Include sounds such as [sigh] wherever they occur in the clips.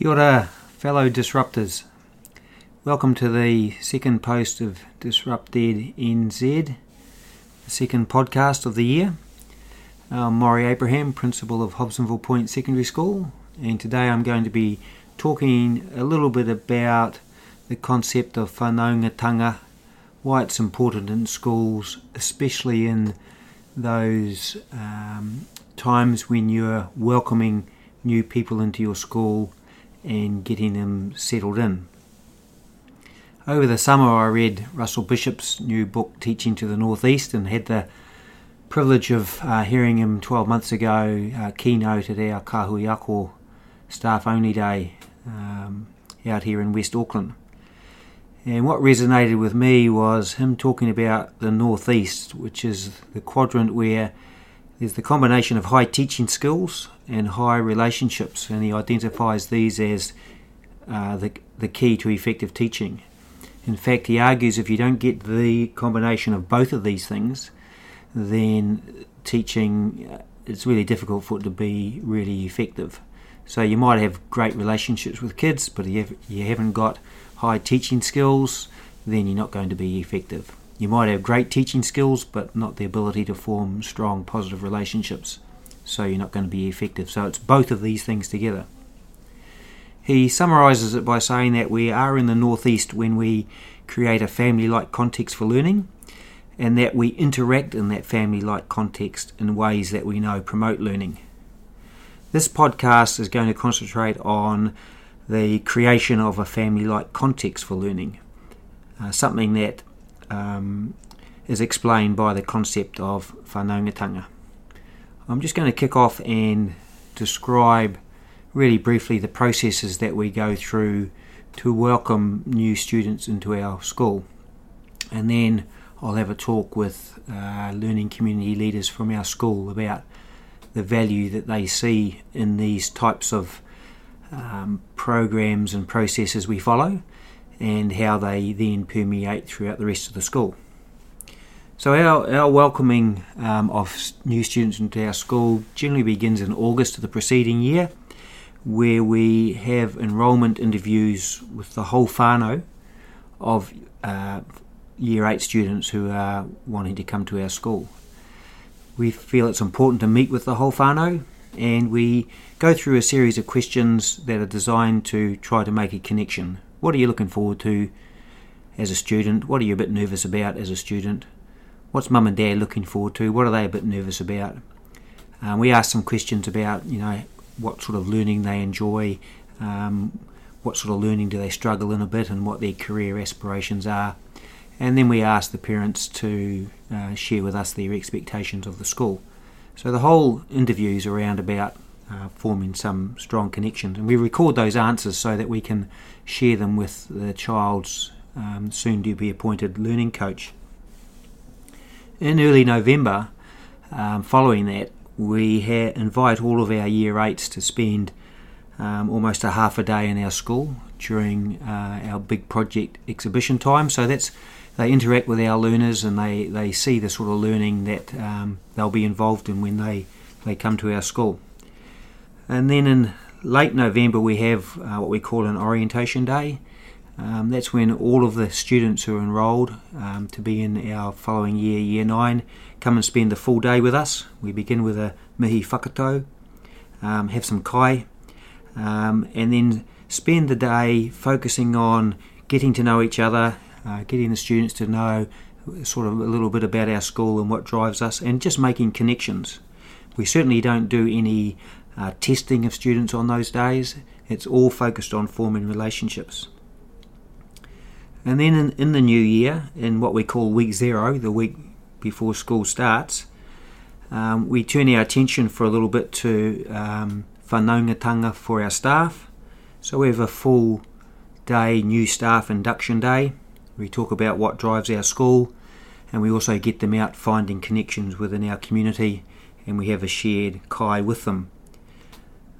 Kia ora, fellow disruptors. Welcome to the second post of DisruptED NZ, the second podcast of the year. I'm Maurie Abraham, principal of Hobsonville Point Secondary School, and today I'm going to be talking a little bit about the concept of whanaungatanga, why it's important in schools, especially in those um, times when you're welcoming new people into your school and getting them settled in. Over the summer, I read Russell Bishop's new book, Teaching to the Northeast, and had the privilege of uh, hearing him 12 months ago uh, keynote at our Kahui Ako staff only day um, out here in West Auckland. And what resonated with me was him talking about the Northeast, which is the quadrant where there's the combination of high teaching skills and high relationships, and he identifies these as uh, the, the key to effective teaching. In fact, he argues if you don't get the combination of both of these things, then teaching uh, it's really difficult for it to be really effective. So you might have great relationships with kids, but if you haven't got high teaching skills, then you're not going to be effective. You might have great teaching skills, but not the ability to form strong, positive relationships. So you're not going to be effective. So it's both of these things together. He summarises it by saying that we are in the Northeast when we create a family like context for learning, and that we interact in that family like context in ways that we know promote learning. This podcast is going to concentrate on the creation of a family like context for learning, uh, something that um, is explained by the concept of whanaungatanga. I'm just going to kick off and describe really briefly the processes that we go through to welcome new students into our school. And then I'll have a talk with uh, learning community leaders from our school about the value that they see in these types of um, programs and processes we follow and how they then permeate throughout the rest of the school. So our, our welcoming um, of new students into our school generally begins in August of the preceding year, where we have enrolment interviews with the whole whānau of uh, year 8 students who are wanting to come to our school. We feel it's important to meet with the whole whānau and we go through a series of questions that are designed to try to make a connection what are you looking forward to as a student? What are you a bit nervous about as a student? What's mum and dad looking forward to? What are they a bit nervous about? Um, we ask some questions about, you know, what sort of learning they enjoy, um, what sort of learning do they struggle in a bit, and what their career aspirations are. And then we ask the parents to uh, share with us their expectations of the school. So the whole interview is around about uh, forming some strong connections. And we record those answers so that we can share them with the child's um, soon to be appointed learning coach. In early November, um, following that, we ha- invite all of our year eights to spend um, almost a half a day in our school during uh, our big project exhibition time. So that's they interact with our learners and they, they see the sort of learning that um, they'll be involved in when they, they come to our school. And then in late November, we have uh, what we call an orientation day. Um, that's when all of the students who are enrolled um, to be in our following year, year nine, come and spend the full day with us. We begin with a mihi whakatau, um, have some kai, um, and then spend the day focusing on getting to know each other, uh, getting the students to know sort of a little bit about our school and what drives us, and just making connections. We certainly don't do any uh, testing of students on those days. It's all focused on forming relationships. And then in, in the new year, in what we call week zero, the week before school starts, um, we turn our attention for a little bit to um, whanaungatanga for our staff. So we have a full day new staff induction day. We talk about what drives our school and we also get them out finding connections within our community and we have a shared kai with them.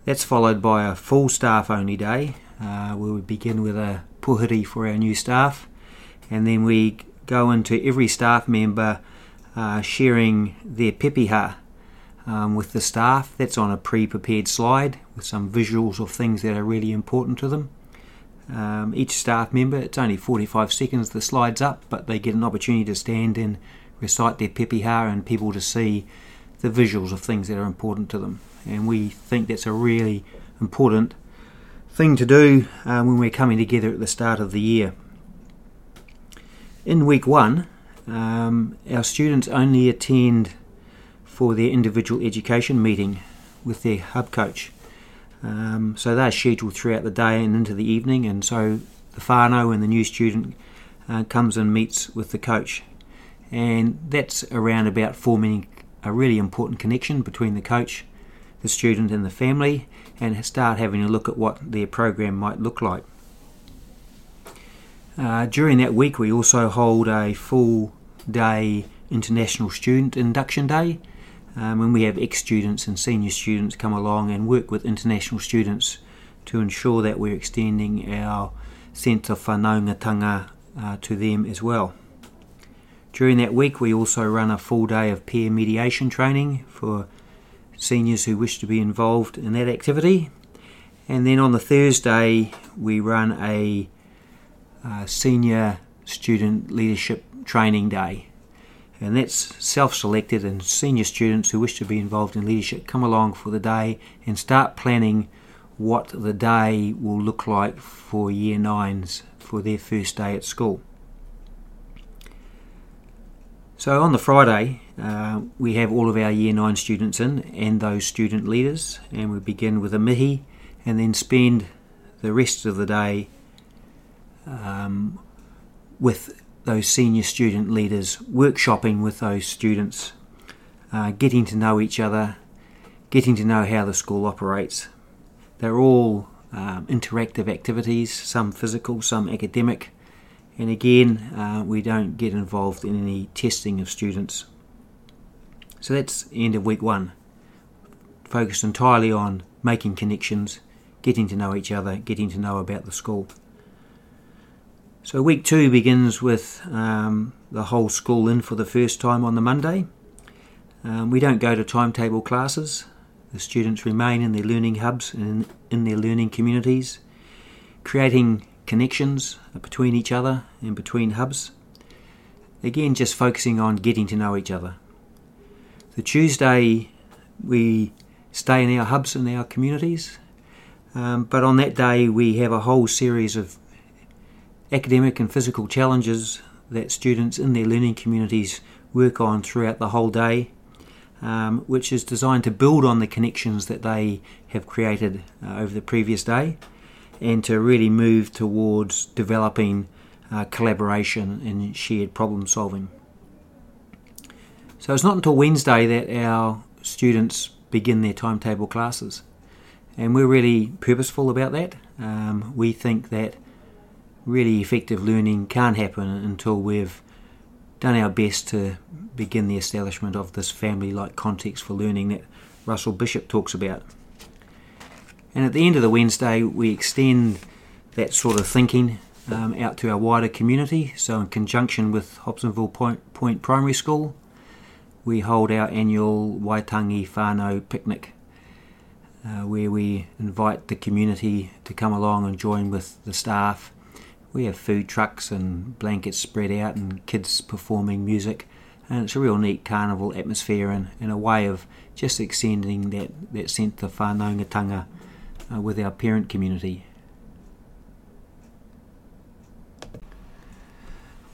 That's followed by a full staff only day uh, where we begin with a puhiri for our new staff and then we go into every staff member uh, sharing their pepeha um, with the staff. That's on a pre prepared slide with some visuals of things that are really important to them. Um, each staff member, it's only 45 seconds the slide's up, but they get an opportunity to stand and recite their pepeha and people to see the visuals of things that are important to them. And we think that's a really important thing to do uh, when we're coming together at the start of the year. In week one, um, our students only attend for their individual education meeting with their hub coach. Um, so they're scheduled throughout the day and into the evening, and so the whānau and the new student uh, comes and meets with the coach. And that's around about forming a really important connection between the coach, the student, and the family, and start having a look at what their program might look like. Uh, during that week, we also hold a full day International Student Induction Day um, when we have ex students and senior students come along and work with international students to ensure that we're extending our sense of whanaungatanga uh, to them as well. During that week, we also run a full day of peer mediation training for seniors who wish to be involved in that activity. And then on the Thursday, we run a, uh, senior student leadership training day. And that's self selected, and senior students who wish to be involved in leadership come along for the day and start planning what the day will look like for year nines for their first day at school. So on the Friday, uh, we have all of our Year 9 students in and those student leaders, and we begin with a mihi and then spend the rest of the day um, with those senior student leaders, workshopping with those students, uh, getting to know each other, getting to know how the school operates. They're all um, interactive activities, some physical, some academic, and again, uh, we don't get involved in any testing of students. So that's the end of week one. Focused entirely on making connections, getting to know each other, getting to know about the school. So week two begins with um, the whole school in for the first time on the Monday. Um, we don't go to timetable classes. The students remain in their learning hubs and in their learning communities, creating connections between each other and between hubs. Again, just focusing on getting to know each other. The Tuesday, we stay in our hubs and our communities, um, but on that day, we have a whole series of academic and physical challenges that students in their learning communities work on throughout the whole day, um, which is designed to build on the connections that they have created uh, over the previous day and to really move towards developing uh, collaboration and shared problem solving. So it's not until Wednesday that our students begin their timetable classes, and we're really purposeful about that. Um, we think that really effective learning can't happen until we've done our best to begin the establishment of this family like context for learning that Russell Bishop talks about. And at the end of the Wednesday, we extend that sort of thinking um, out to our wider community. So, in conjunction with Hobsonville Point, Point Primary School, we hold our annual Waitangi Whānau picnic, uh, where we invite the community to come along and join with the staff we have food trucks and blankets spread out and kids performing music. And it's a real neat carnival atmosphere and, and a way of just extending that, that sense of whanaungatanga uh, with our parent community.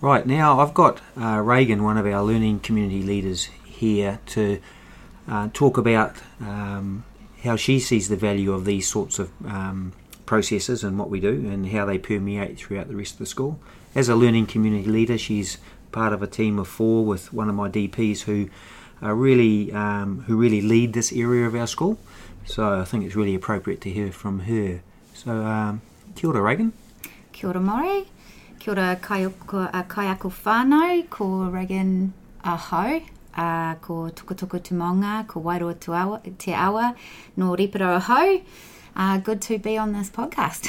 Right, now I've got uh, Reagan, one of our learning community leaders, here to uh, talk about um, how she sees the value of these sorts of um, processes and what we do and how they permeate throughout the rest of the school. As a learning community leader, she's part of a team of four with one of my DPs who really um, who really lead this area of our school. So I think it's really appropriate to hear from her. So um, kia ora, Reagan. Kia ora, Maurie. Kia ora, kaiako, uh, kaiako whānau, ko Reagan Ahau. Uh, ko Tukutuku Tumonga, ko Wairoa Te Awa, no Riparo Ahau uh, good to be on this podcast.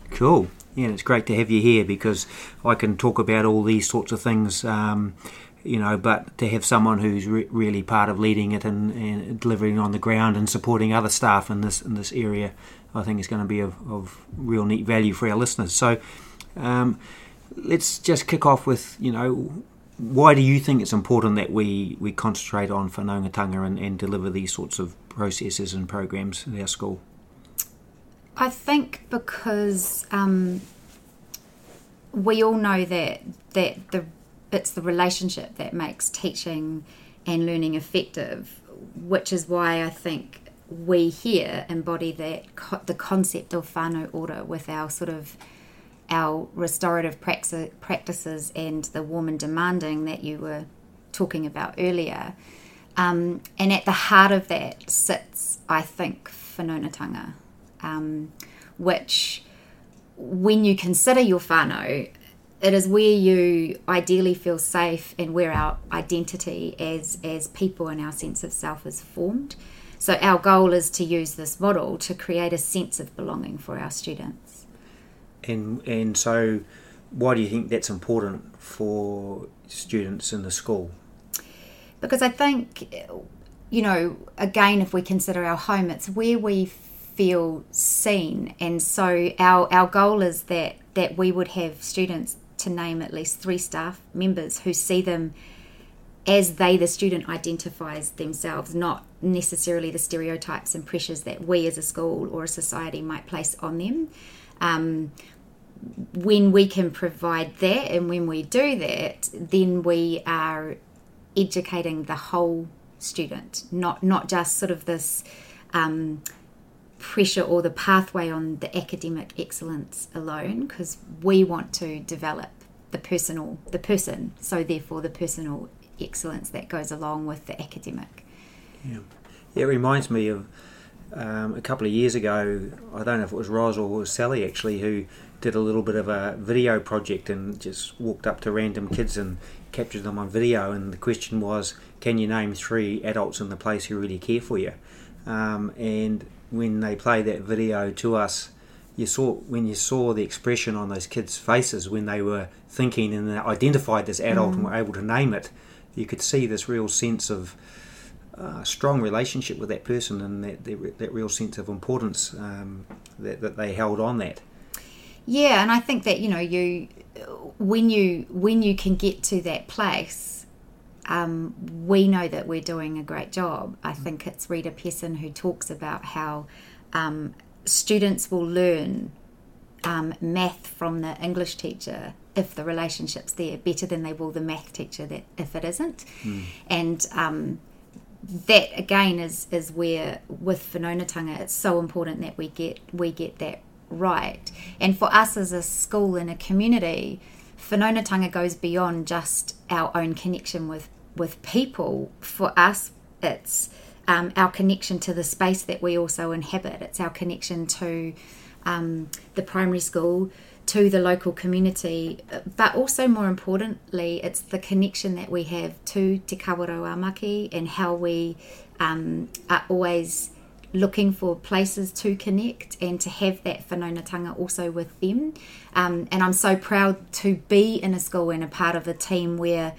[laughs] cool. Yeah, it's great to have you here because I can talk about all these sorts of things um, you know, but to have someone who's re- really part of leading it and, and, delivering on the ground and supporting other staff in this in this area, I think is going to be of, of real neat value for our listeners. So, um, let's just kick off with you know why do you think it's important that we, we concentrate on whanaungatanga and, and deliver these sorts of processes and programs at our school? I think because um, we all know that that the it's the relationship that makes teaching and learning effective, which is why I think we here embody that co- the concept of whānau order with our sort of our restorative practices and the warm and demanding that you were talking about earlier. Um, and at the heart of that sits, I think, whanaungatanga, um, which, when you consider your whānau, it is where you ideally feel safe and where our identity as, as people and our sense of self is formed. So, our goal is to use this model to create a sense of belonging for our students and and so why do you think that's important for students in the school? Because I think, you know, again, if we consider our home, it's where we feel seen, and so our our goal is that that we would have students to name at least three staff members who see them as they, the student, identifies themselves, not necessarily the stereotypes and pressures that we as a school or a society might place on them. Um, when we can provide that and when we do that, then we are educating the whole student, not not just sort of this um, pressure or the pathway on the academic excellence alone, because we want to develop the personal the person, so therefore the personal excellence that goes along with the academic. Yeah, it reminds me of um, a couple of years ago, I don't know if it was Ros or was Sally actually, who did a little bit of a video project and just walked up to random kids and captured them on video. And the question was, can you name three adults in the place who really care for you? Um, and when they played that video to us, you saw when you saw the expression on those kids' faces when they were thinking and identified this adult mm. and were able to name it, you could see this real sense of uh, strong relationship with that person and that, that, that real sense of importance um, that, that they held on that. Yeah, and I think that you know you when you when you can get to that place, um, we know that we're doing a great job. I think it's Rita Pierson who talks about how um, students will learn um, math from the English teacher if the relationship's there better than they will the math teacher that if it isn't, mm. and um, that again is is where with whanaungatanga it's so important that we get we get that right and for us as a school and a community whanaungatanga goes beyond just our own connection with with people. For us it's um, our connection to the space that we also inhabit. It's our connection to um, the primary school to the local community, but also more importantly, it's the connection that we have to Te Kawerau Maki and how we um, are always looking for places to connect and to have that whanaungatanga also with them. Um, and I'm so proud to be in a school and a part of a team where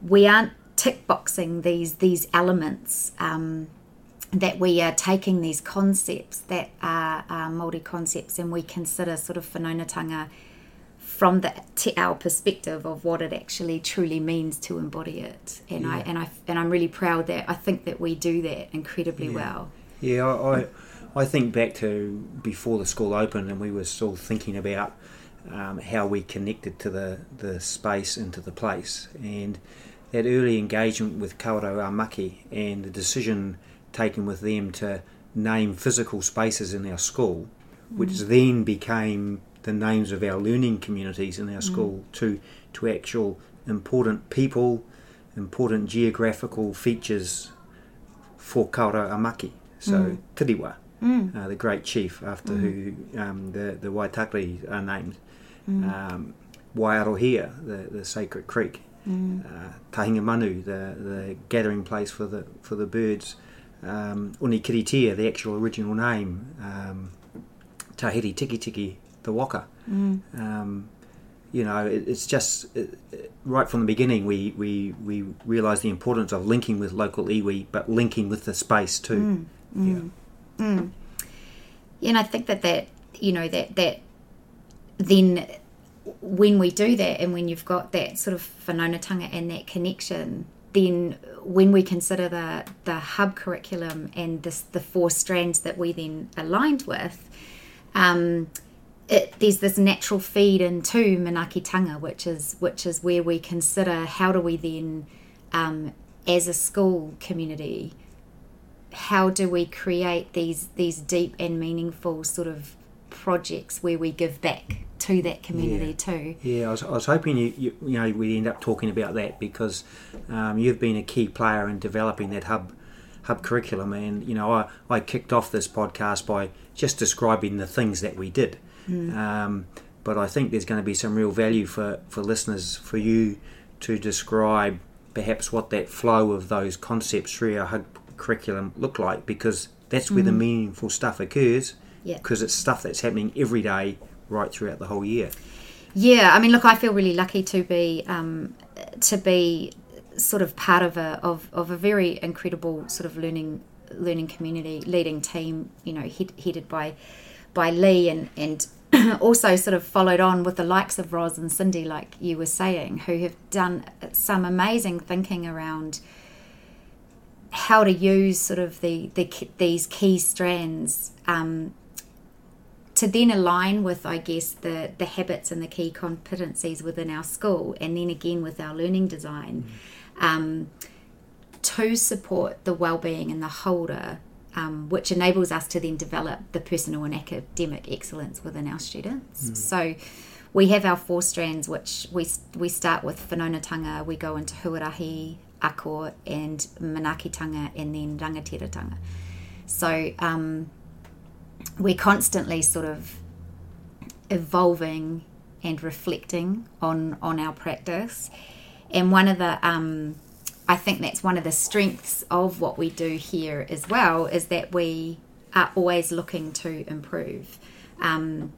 we aren't tick boxing these these elements. Um, that we are taking these concepts that are, Māori concepts and we consider sort of whanaungatanga from the our perspective of what it actually truly means to embody it. And yeah. I and I and I'm really proud that I think that we do that incredibly yeah. well. Yeah, I, I, I think back to before the school opened and we were still thinking about um, how we connected to the, the space and to the place and that early engagement with Kawerau Maki and the decision taken with them to name physical spaces in our school, which mm. then became the names of our learning communities in our mm. school to to actual important people, important geographical features for Kawerau ā Maki. So mm. Tiriwa, mm. uh, the great chief after who mm. um, the the Waitakere are named. Mm. Um, Waiarohia, the, the sacred creek. Mm. Uh, Tahinga Manu, the, the gathering place for the for the birds um, Unikiritia, the actual original name, um, Tahiri Tiki Tiki, the Waka. Mm. Um, you know, it, it's just it, right from the beginning we we we realised the importance of linking with local iwi, but linking with the space too. Mm, Yeah. mm. And I think that that you know that that then when we do that and when you've got that sort of whanaungatanga and that connection, then when we consider the the hub curriculum and this the four strands that we then aligned with, um, it, there's this natural feed into Manakitanga, which is which is where we consider how do we then, um, as a school community, how do we create these these deep and meaningful sort of projects where we give back to that community Yeah. too. Yeah, I was, I was hoping you, you you know we'd end up talking about that because um, you've been a key player in developing that hub hub curriculum, and you know I, I kicked off this podcast by just describing the things that we did, um, but I think there's going to be some real value for for listeners for you to describe perhaps what that flow of those concepts through our curriculum look like because that's where the meaningful stuff occurs Yeah. because it's stuff that's happening every day right throughout the whole year. Yeah, I mean, look, I feel really lucky to be um, to be sort of part of a of, of a very incredible sort of learning learning community, leading team. You know, head, headed by by Lee and and [clears throat] also sort of followed on with the likes of Roz and Cindy, like you were saying, who have done some amazing thinking around how to use sort of the, the these key strands um, to then align with, I guess, the, the habits and the key competencies within our school, and then again with our learning design, um, to support the well-being and the holder, um, which enables us to then develop the personal and academic excellence within our students. So. We have our four strands, which we we start with whanaungatanga, we go into huarahi, ako, and manakitanga, and then rangatiratanga. So um, we're constantly sort of evolving and reflecting on on our practice and one of the um, i think that's one of the strengths of what we do here as well is that we are always looking to improve um,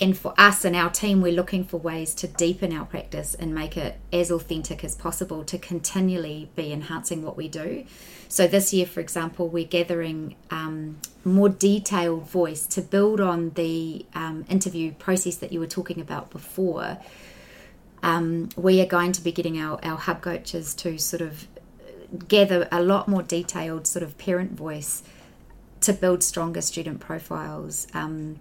and for us and our team, we're looking for ways to deepen our practice and make it as authentic as possible to continually be enhancing what we do. So, this year, for example, we're gathering um, more detailed voice to build on the um, interview process that you were talking about before. Um, we are going to be getting our, our hub coaches to sort of gather a lot more detailed sort of parent voice to build stronger student profiles. Um,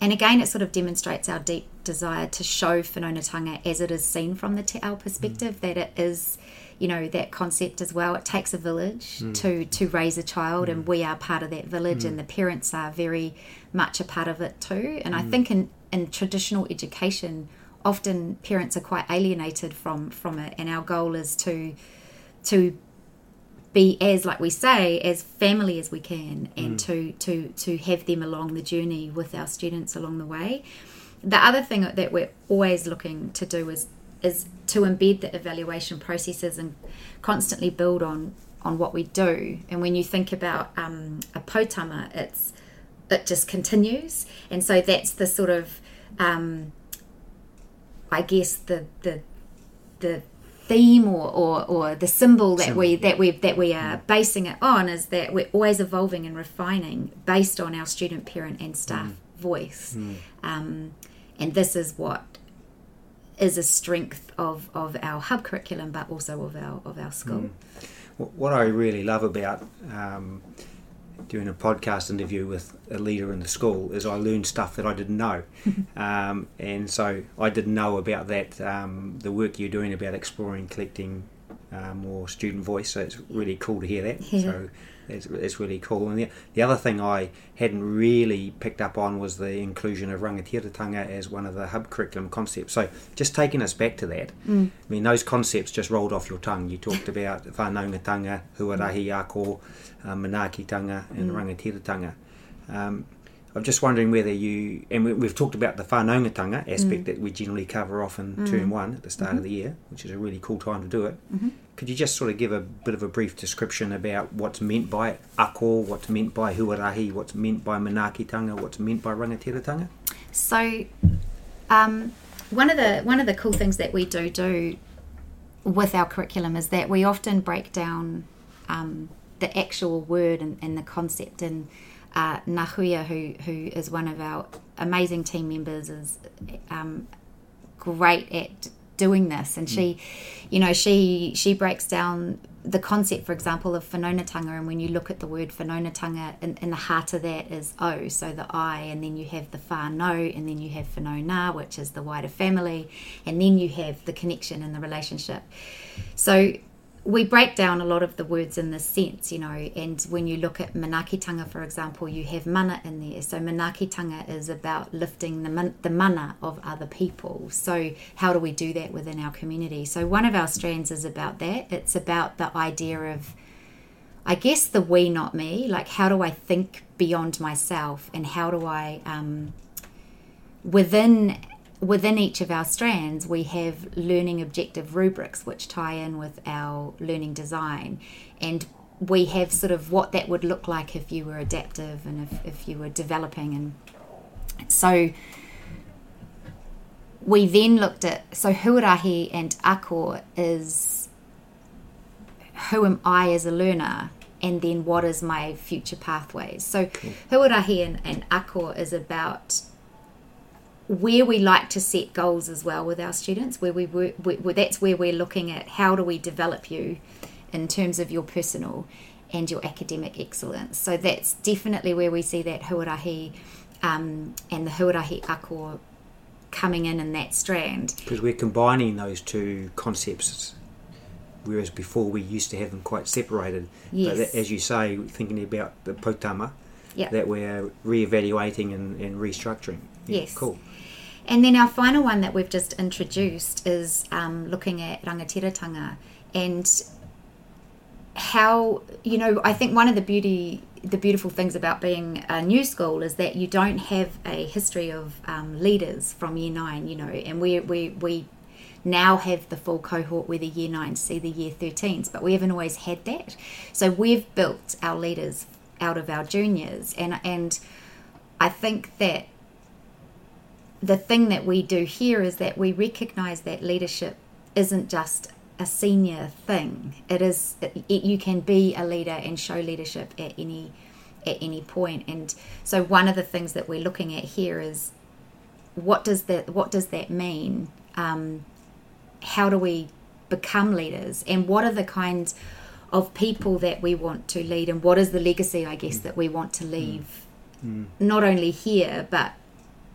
and again, it sort of demonstrates our deep desire to show whanaungatanga as it is seen from the te ao perspective, that it is, you know, that concept as well. It takes a village to, to raise a child, and we are part of that village, and the parents are very much a part of it too. And I think in, in traditional education, often parents are quite alienated from, from it, and our goal is to to be as like we say as family as we can and to to to have them along the journey with our students along the way. The other thing that we're always looking to do is is to embed the evaluation processes and constantly build on on what we do. And when you think about um, a poutama it's it just continues. And so that's the sort of um, i guess the the the theme or, or, or the symbol that we that we that we are basing it on is that we're always evolving and refining based on our student, parent, and staff voice, um, and this is what is a strength of, of our hub curriculum, but also of our of our school. Wh- What I really love about um, doing a podcast interview with a leader in the school is I learned stuff that I didn't know, [laughs] um, and so I didn't know about that um, the work you're doing about exploring, collecting uh, more student voice. So it's really cool to hear that. Yeah. So it's, it's really cool. And the, the other thing I hadn't really picked up on was the inclusion of rangatiratanga as one of the hub curriculum concepts. So just taking us back to that, I mean, those concepts just rolled off your tongue. You talked about whanaungatanga, huarahi ako, uh, manakitanga, and rangatiratanga. Um, I'm just wondering whether you, and we, we've talked about the whanaungatanga aspect that we generally cover off in term one at the start of the year, which is a really cool time to do it. Could you just sort of give a bit of a brief description about what's meant by ako, what's meant by huarahi, what's meant by manakitanga, what's meant by rangatiratanga? So, um, one of the one of the cool things that we do do with our curriculum is that we often break down um, the actual word and, and the concept. And uh, who who is one of our amazing team members, is um, great at doing this, and she, you know, she she breaks down the concept, for example, of whanaungatanga, and when you look at the word whanaungatanga, in, in the heart of that is O, so the I, and then you have the whānau, and then you have whanaunga, which is the wider family, and then you have the connection and the relationship. So we break down a lot of the words in this sense, you know, and when you look at manakitanga, for example, you have mana in there. So manakitanga is about lifting the, man, the mana of other people. So how do we do that within our community? So one of our strands is about that. It's about the idea of, I guess, the we, not me. Like, how do I think beyond myself and how do I, um, within within each of our strands, we have learning objective rubrics which tie in with our learning design. And we have sort of what that would look like if you were adaptive and if, if you were developing. And so we then looked at so huarahi and ako is who am I as a learner and then what is my future pathways. So cool. huarahi and, and ako is about where we like to set goals as well with our students, where we, work, that's where we're looking at how do we develop you in terms of your personal and your academic excellence. So that's definitely where we see that huarahi um, and the huarahi ako coming in in that strand. Because we're combining those two concepts, whereas before we used to have them quite separated. Yes. But as you say, thinking about the poutama, yep. that we're re-evaluating and, and restructuring. Yeah, yes. Cool. And then our final one that we've just introduced is um, looking at rangatiratanga and how you know I think one of the beauty the beautiful things about being a new school is that you don't have a history of um, leaders from year nine you know and we we we now have the full cohort where the year nines see the year 13s but we haven't always had that. So we've built our leaders out of our juniors and and I think that the thing that we do here is that we recognize that leadership isn't just a senior thing. It is it, you can be a leader and show leadership at any at any point. And so one of the things that we're looking at here is what does that what does that mean? Um, how do we become leaders? And what are the kinds of people that we want to lead? And what is the legacy, I guess, mm. that we want to leave? Mm. Not only here, but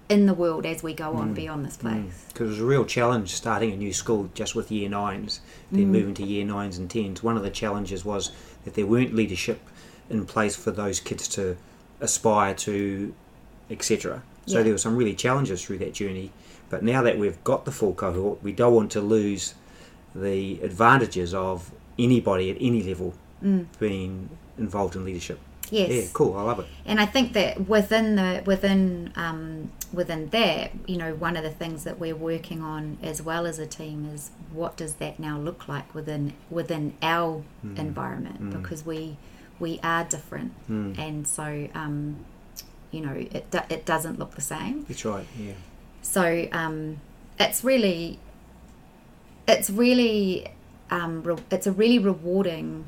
in the world as we go on mm. beyond this place. Because mm. it was a real challenge starting a new school just with year nines, then mm. moving to year nines and tens. One of the challenges was that there weren't leadership in place for those kids to aspire to, etc. So yeah. there were some really challenges through that journey. But now that we've got the full cohort, we don't want to lose the advantages of anybody at any level mm. being involved in leadership. Yes. Yeah, cool. I love it. And I think that within the within um, within that, you know, one of the things that we're working on as well as a team is what does that now look like within within our mm. environment mm. because we we are different, mm. and so um, you know it it doesn't look the same. That's right. Yeah. So um, it's really it's really um, re- it's a really rewarding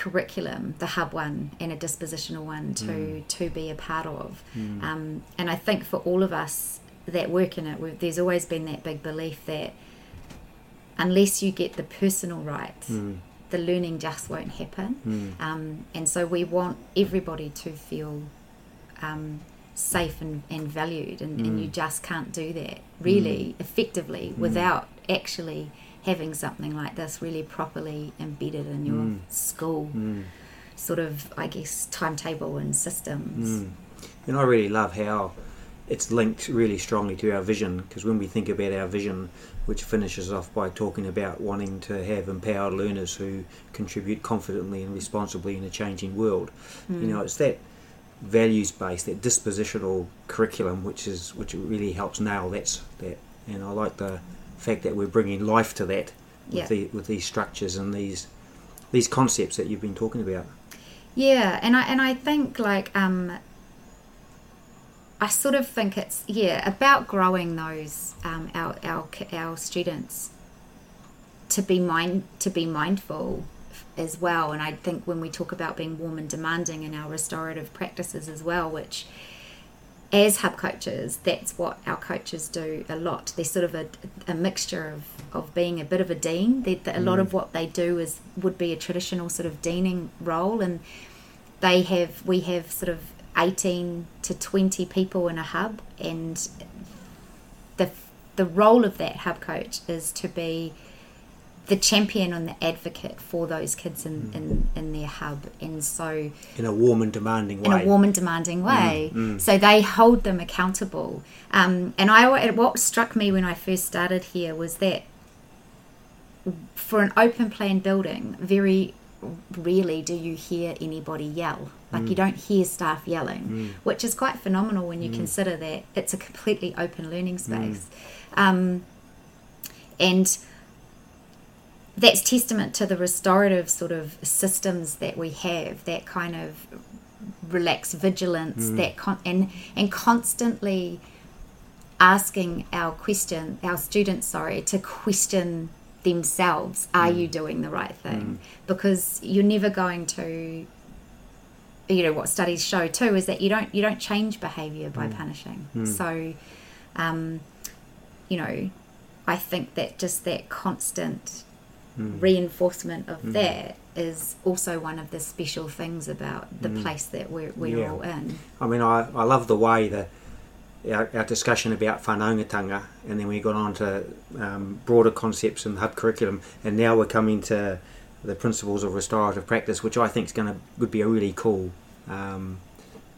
curriculum, the hub one and a dispositional one to mm. to be a part of. Mm. Um, and I think for all of us that work in it, there's always been that big belief that unless you get the personal right, mm. the learning just won't happen. Mm. Um, and so we want everybody to feel um, safe and, and valued, and, and, you mm. just can't do that really mm. effectively without actually having something like this really properly embedded in your mm. school mm. sort of, I guess, timetable and systems. Mm. And I really love how it's linked really strongly to our vision because when we think about our vision, which finishes off by talking about wanting to have empowered learners who contribute confidently and responsibly in a changing world, you mm. know, it's that values based, that dispositional curriculum, which is which really helps nail that. That, and I like the fact that we're bringing life to that with, yeah. the, with these structures and these these concepts that you've been talking about. Yeah, and I and I think like um, I sort of think it's yeah about growing those um, our our our students to be mind to be mindful as well. And I think when we talk about being warm and demanding in our restorative practices as well, which as hub coaches, that's what our coaches do a lot. They're sort of a, a mixture of, of being a bit of a dean. They, a lot of mm. what they do is would be a traditional sort of deaning role, and they have we have sort of 18 to 20 people in a hub and the the role of that hub coach is to be the champion and the advocate for those kids in, mm. in, in their hub and so in a warm and demanding way in a warm and demanding way mm, mm. so they hold them accountable um, and I what struck me when I first started here was that for an open plan building very rarely do you hear anybody yell. Like mm. you don't hear staff yelling, mm. which is quite phenomenal when you mm. consider that it's a completely open learning mm. space. Um, and that's testament to the restorative sort of systems that we have, that kind of relaxed vigilance, mm. that con- and and constantly asking our question, our students, sorry, to question themselves are mm. you doing the right thing mm. because you're never going to you know what studies show too is that you don't you don't change behavior by mm. punishing mm. so um, you know i think that just that constant mm. reinforcement of mm. that is also one of the special things about the place that we're, we're yeah. all in i mean I, I love the way that our, our discussion about whanaungatanga, and then we got on to um, broader concepts in the hub curriculum, and now we're coming to the principles of restorative practice, which I think is going to would be a really cool um,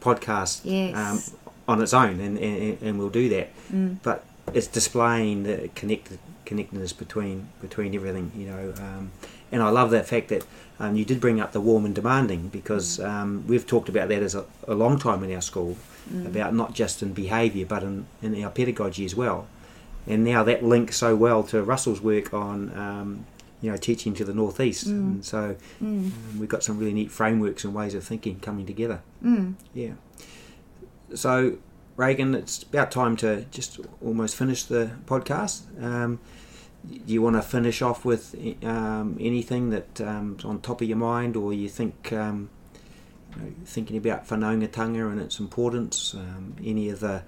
podcast yes. um, on its own, and, and, and we'll do that. Mm. But it's displaying the connected connectedness between between everything, you know. Um, and I love that fact that um, you did bring up the warm and demanding because mm. um, we've talked about that as a, a long time in our school mm. about not just in behaviour but in, in our pedagogy as well. And now that links so well to Russell's work on um, you know teaching to the northeast, mm. and so mm. um, we've got some really neat frameworks and ways of thinking coming together. Mm. Yeah. So Reagan, it's about time to just almost finish the podcast. Um, do you want to finish off with um, anything that's um, on top of your mind, or you think um, you know, thinking about whanaungatanga and its importance? Um, any of the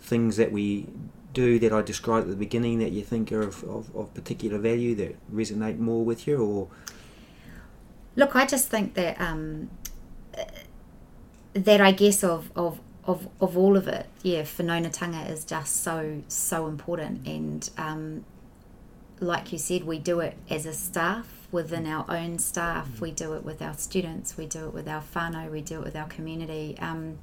things that we do that I described at the beginning that you think are of, of, of particular value that resonate more with you, or look, I just think that um, that I guess of, of of of all of it, yeah, whanaungatanga is just so so important, and um, like you said, we do it as a staff within our own staff. We do it with our students. We do it with our whānau. We do it with our community. Um,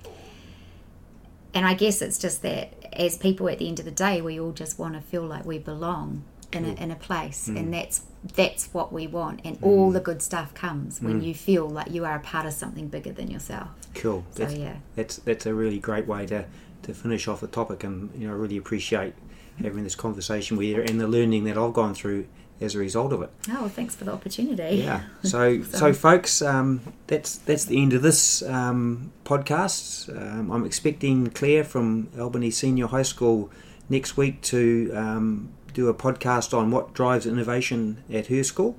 and I guess it's just that as people at the end of the day, we all just want to feel like we belong in, a, in a place, mm. and that's that's what we want. And mm. all the good stuff comes when mm. you feel like you are a part of something bigger than yourself. Cool. So that's, yeah, that's that's a really great way to to finish off the topic, and you know, I really appreciate having this conversation with you and the learning that I've gone through as a result of it. Oh, well, thanks for the opportunity. Yeah. [laughs] So, so, so folks, um, that's that's the end of this um, podcast. Um, I'm expecting Claire from Albany Senior High School next week to um, do a podcast on what drives innovation at her school.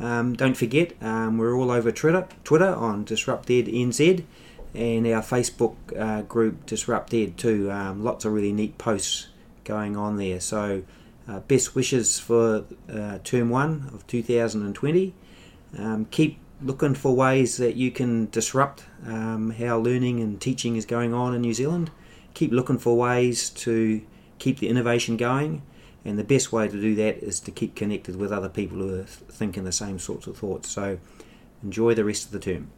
Um, don't forget, um, we're all over Twitter, Twitter on Disrupt Ed NZ, and our Facebook uh, group Disrupt Ed too. lots of really neat posts going on there. So, uh, best wishes for uh, term one of 2020. Um, keep looking for ways that you can disrupt um, how learning and teaching is going on in New Zealand. Keep looking for ways to keep the innovation going, and the best way to do that is to keep connected with other people who are thinking the same sorts of thoughts. So, enjoy the rest of the term.